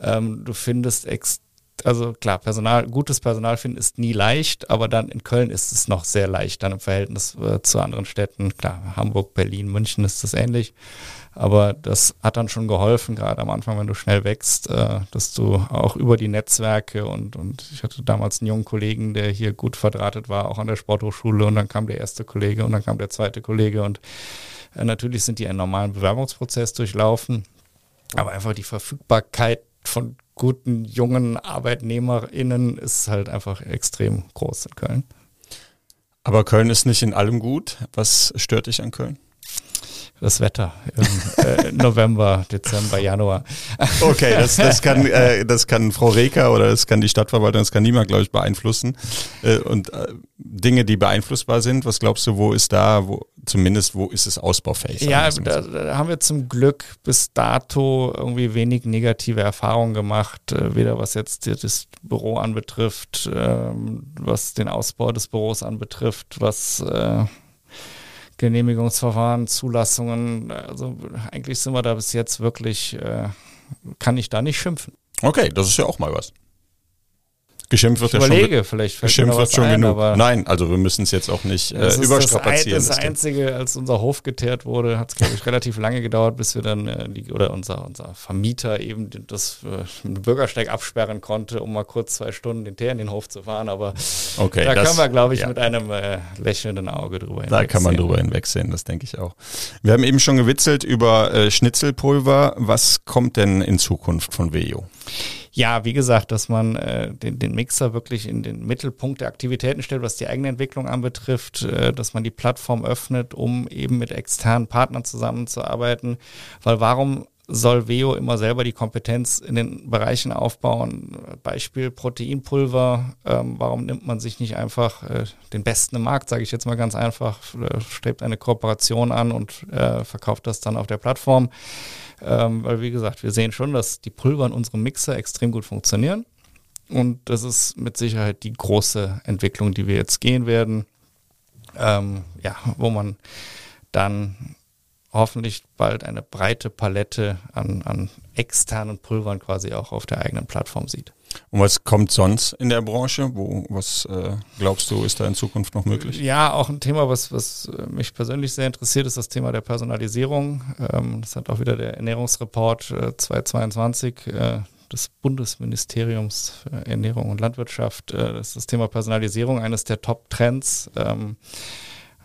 Speaker 1: Ähm, du findest extrem also klar, Personal, gutes Personal finden ist nie leicht, aber dann in Köln ist es noch sehr leicht, dann im Verhältnis äh, zu anderen Städten. Klar, Hamburg, Berlin, München ist das ähnlich. Aber das hat dann schon geholfen, gerade am Anfang, wenn du schnell wächst, äh, dass du auch über die Netzwerke und, und ich hatte damals einen jungen Kollegen, der hier gut verdrahtet war, auch an der Sporthochschule und dann kam der erste Kollege und dann kam der zweite Kollege und äh, natürlich sind die einen normalen Bewerbungsprozess durchlaufen, aber einfach die Verfügbarkeit von guten jungen ArbeitnehmerInnen ist halt einfach extrem groß in Köln.
Speaker 3: Aber Köln ist nicht in allem gut. Was stört dich an Köln?
Speaker 1: Das Wetter im äh, November, Dezember, Januar.
Speaker 3: Okay, das, das, kann, äh, das kann Frau Reker oder das kann die Stadtverwaltung, das kann niemand, glaube ich, beeinflussen. Äh, und äh, Dinge, die beeinflussbar sind, was glaubst du, wo ist da, wo zumindest, wo ist es ausbaufähig?
Speaker 1: Ja, da, da, haben wir zum Glück bis dato irgendwie wenig negative Erfahrungen gemacht, äh, weder was jetzt das Büro anbetrifft, ähm, was den Ausbau des Büros anbetrifft, was äh, Genehmigungsverfahren, Zulassungen. Also eigentlich sind wir da bis jetzt wirklich, äh, kann ich da nicht schimpfen.
Speaker 3: Okay, das ist ja auch mal was. Geschimpft wird ja
Speaker 1: überlege,
Speaker 3: schon.
Speaker 1: vielleicht
Speaker 3: geschimpft wird schon ein, genug. Nein, also wir müssen es jetzt auch nicht äh, überstrapazieren.
Speaker 1: Das, das, das Einzige, als unser Hof geteert wurde, hat es, glaube ich, relativ lange gedauert, bis wir dann, äh, die, oder unser, unser Vermieter eben das äh, Bürgersteig absperren konnte, um mal kurz zwei Stunden den Teer in den Hof zu fahren. Aber
Speaker 3: okay,
Speaker 1: da das, können wir, glaube ich, ja. mit einem äh, lächelnden Auge drüber
Speaker 3: hinwegsehen. Da kann man drüber hinwegsehen, das denke ich auch. Wir haben eben schon gewitzelt über äh, Schnitzelpulver. Was kommt denn in Zukunft von Vejo?
Speaker 1: Ja, wie gesagt, dass man äh, den, den Mixer wirklich in den Mittelpunkt der Aktivitäten stellt, was die eigene Entwicklung anbetrifft, äh, dass man die Plattform öffnet, um eben mit externen Partnern zusammenzuarbeiten. Weil warum soll Veo immer selber die Kompetenz in den Bereichen aufbauen. Beispiel Proteinpulver. Ähm, warum nimmt man sich nicht einfach äh, den Besten im Markt, sage ich jetzt mal ganz einfach, äh, strebt eine Kooperation an und äh, verkauft das dann auf der Plattform. Ähm, weil, wie gesagt, wir sehen schon, dass die Pulver in unserem Mixer extrem gut funktionieren. Und das ist mit Sicherheit die große Entwicklung, die wir jetzt gehen werden. Ähm, ja, wo man dann hoffentlich bald eine breite Palette an, an externen Pulvern quasi auch auf der eigenen Plattform sieht.
Speaker 3: Und was kommt sonst in der Branche? Wo, was äh, glaubst du, ist da in Zukunft noch möglich?
Speaker 1: Ja, auch ein Thema, was, was mich persönlich sehr interessiert, ist das Thema der Personalisierung. Ähm, das hat auch wieder der Ernährungsreport äh, 2022 äh, des Bundesministeriums für Ernährung und Landwirtschaft. Äh, das ist das Thema Personalisierung, eines der Top-Trends. Ähm,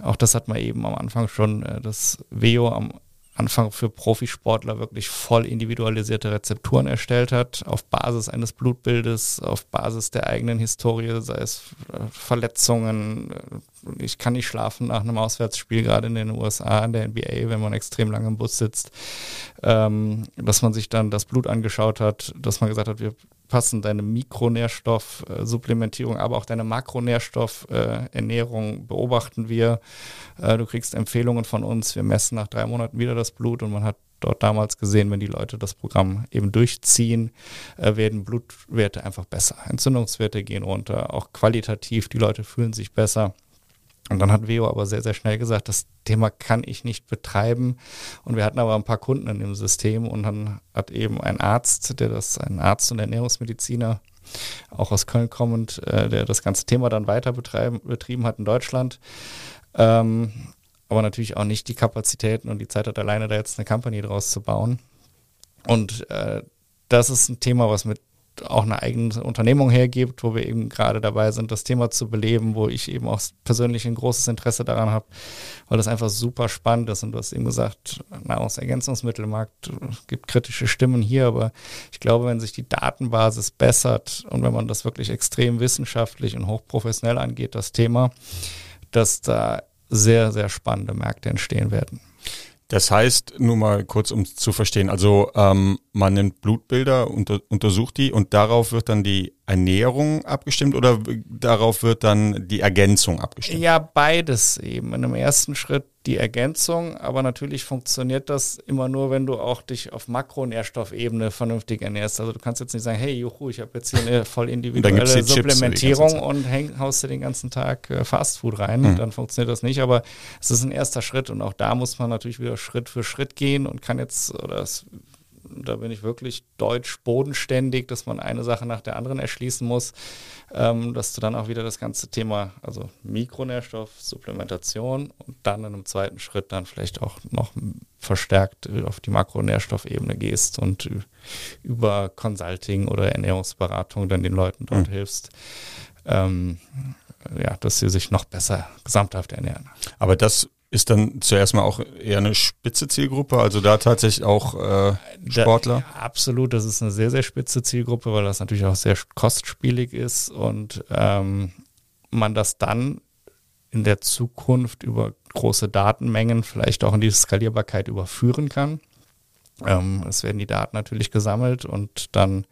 Speaker 1: auch das hat man eben am Anfang schon, äh, das Veo am Anfang für Profisportler wirklich voll individualisierte Rezepturen erstellt hat, auf Basis eines Blutbildes, auf Basis der eigenen Historie, sei es äh, Verletzungen. Ich kann nicht schlafen nach einem Auswärtsspiel, gerade in den USA, in der NBA, wenn man extrem lange im Bus sitzt. Ähm, dass man sich dann das Blut angeschaut hat, dass man gesagt hat, wir passen deine Mikronährstoffsupplementierung, aber auch deine Makronährstoffernährung beobachten wir. Äh, du kriegst Empfehlungen von uns. Wir messen nach drei Monaten wieder das Blut und man hat dort damals gesehen, wenn die Leute das Programm eben durchziehen, äh, werden Blutwerte einfach besser. Entzündungswerte gehen runter, auch qualitativ, die Leute fühlen sich besser. Und dann hat Veo aber sehr, sehr schnell gesagt, das Thema kann ich nicht betreiben. Und wir hatten aber ein paar Kunden in dem System und dann hat eben ein Arzt, der das, ein Arzt und Ernährungsmediziner, auch aus Köln kommend, äh, der das ganze Thema dann weiter betreiben, betrieben hat in Deutschland, ähm, aber natürlich auch nicht die Kapazitäten und die Zeit hat, alleine da jetzt eine Company draus zu bauen. Und äh, das ist ein Thema, was mit auch eine eigene Unternehmung hergibt, wo wir eben gerade dabei sind, das Thema zu beleben, wo ich eben auch persönlich ein großes Interesse daran habe, weil das einfach super spannend ist. Und du hast eben gesagt, Nahrungsergänzungsmittelmarkt gibt kritische Stimmen hier, aber ich glaube, wenn sich die Datenbasis bessert und wenn man das wirklich extrem wissenschaftlich und hochprofessionell angeht, das Thema, dass da sehr, sehr spannende Märkte entstehen werden.
Speaker 3: Das heißt, nur mal kurz um zu verstehen, also ähm, man nimmt Blutbilder, unter, untersucht die und darauf wird dann die Ernährung abgestimmt oder darauf wird dann die Ergänzung abgestimmt?
Speaker 1: Ja, beides eben. In einem ersten Schritt die Ergänzung, aber natürlich funktioniert das immer nur, wenn du auch dich auf Makronährstoffebene vernünftig ernährst. Also du kannst jetzt nicht sagen, hey, juhu, ich habe jetzt hier eine voll individuelle Supplementierung und häng, haust dir den ganzen Tag äh, Fastfood rein, mhm. dann funktioniert das nicht. Aber es ist ein erster Schritt und auch da muss man natürlich wieder Schritt für Schritt gehen und kann jetzt, oder es da bin ich wirklich deutsch bodenständig, dass man eine Sache nach der anderen erschließen muss, ähm, dass du dann auch wieder das ganze Thema, also Mikronährstoff, Supplementation und dann in einem zweiten Schritt dann vielleicht auch noch verstärkt auf die Makronährstoffebene gehst und über Consulting oder Ernährungsberatung dann den Leuten dort mhm. hilfst. Ähm, ja, dass sie sich noch besser gesamthaft ernähren.
Speaker 3: Aber das ist dann zuerst mal auch eher eine spitze Zielgruppe, also da tatsächlich auch äh, Sportler?
Speaker 1: Da, ja, absolut, das ist eine sehr, sehr spitze Zielgruppe, weil das natürlich auch sehr kostspielig ist und ähm, man das dann in der Zukunft über große Datenmengen vielleicht auch in die Skalierbarkeit überführen kann. Ähm, es werden die Daten natürlich gesammelt und dann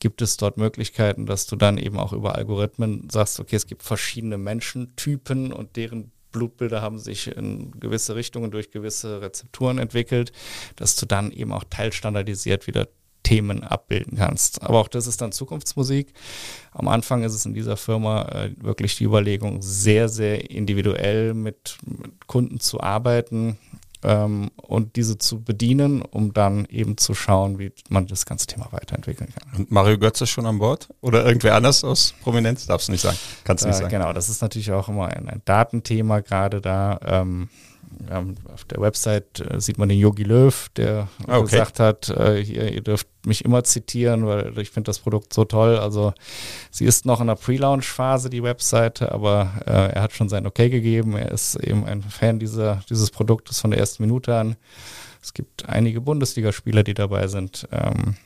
Speaker 1: gibt es dort Möglichkeiten, dass du dann eben auch über Algorithmen sagst, okay, es gibt verschiedene Menschentypen und deren Blutbilder haben sich in gewisse Richtungen durch gewisse Rezepturen entwickelt, dass du dann eben auch teilstandardisiert wieder Themen abbilden kannst. Aber auch das ist dann Zukunftsmusik. Am Anfang ist es in dieser Firma äh, wirklich die Überlegung, sehr, sehr individuell mit, mit Kunden zu arbeiten, ähm, und diese zu bedienen, um dann eben zu schauen, wie man das ganze Thema weiterentwickeln kann.
Speaker 3: Und Mario Götze schon an Bord? Oder irgendwer anders aus Prominenz? Darfst du nicht sagen. Kannst du nicht
Speaker 1: äh,
Speaker 3: sagen.
Speaker 1: Genau, das ist natürlich auch immer ein, ein Datenthema gerade da. Ähm, ähm, auf der Website äh, sieht man den Yogi Löw, der ah, okay. gesagt hat, äh, hier, ihr dürft mich immer zitieren, weil ich finde das Produkt so toll. Also sie ist noch in der Pre-Launch-Phase, die Webseite, aber äh, er hat schon sein Okay gegeben. Er ist eben ein Fan dieser, dieses Produktes von der ersten Minute an. Es gibt einige Bundesligaspieler, die dabei sind, ähm,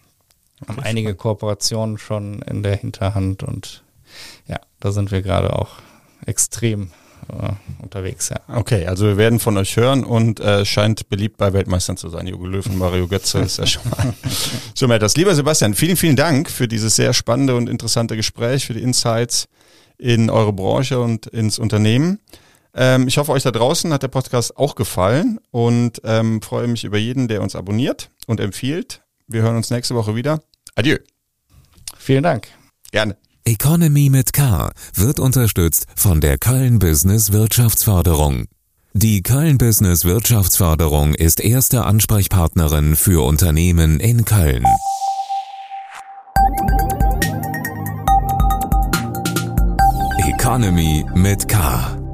Speaker 1: haben einige Kooperationen schon in der Hinterhand und ja, da sind wir gerade auch extrem unterwegs, ja.
Speaker 3: Okay, also wir werden von euch hören und äh, scheint beliebt bei Weltmeistern zu sein. Jogo Löw und Mario Götze ist ja schon mal, schon mal etwas. Lieber Sebastian, vielen, vielen Dank für dieses sehr spannende und interessante Gespräch, für die Insights in eure Branche und ins Unternehmen. Ähm, ich hoffe, euch da draußen hat der Podcast auch gefallen und ähm, freue mich über jeden, der uns abonniert und empfiehlt. Wir hören uns nächste Woche wieder. Adieu.
Speaker 1: Vielen Dank.
Speaker 3: Gerne.
Speaker 2: Economy mit K wird unterstützt von der Köln Business Wirtschaftsförderung. Die Köln Business Wirtschaftsförderung ist erste Ansprechpartnerin für Unternehmen in Köln. Economy mit K.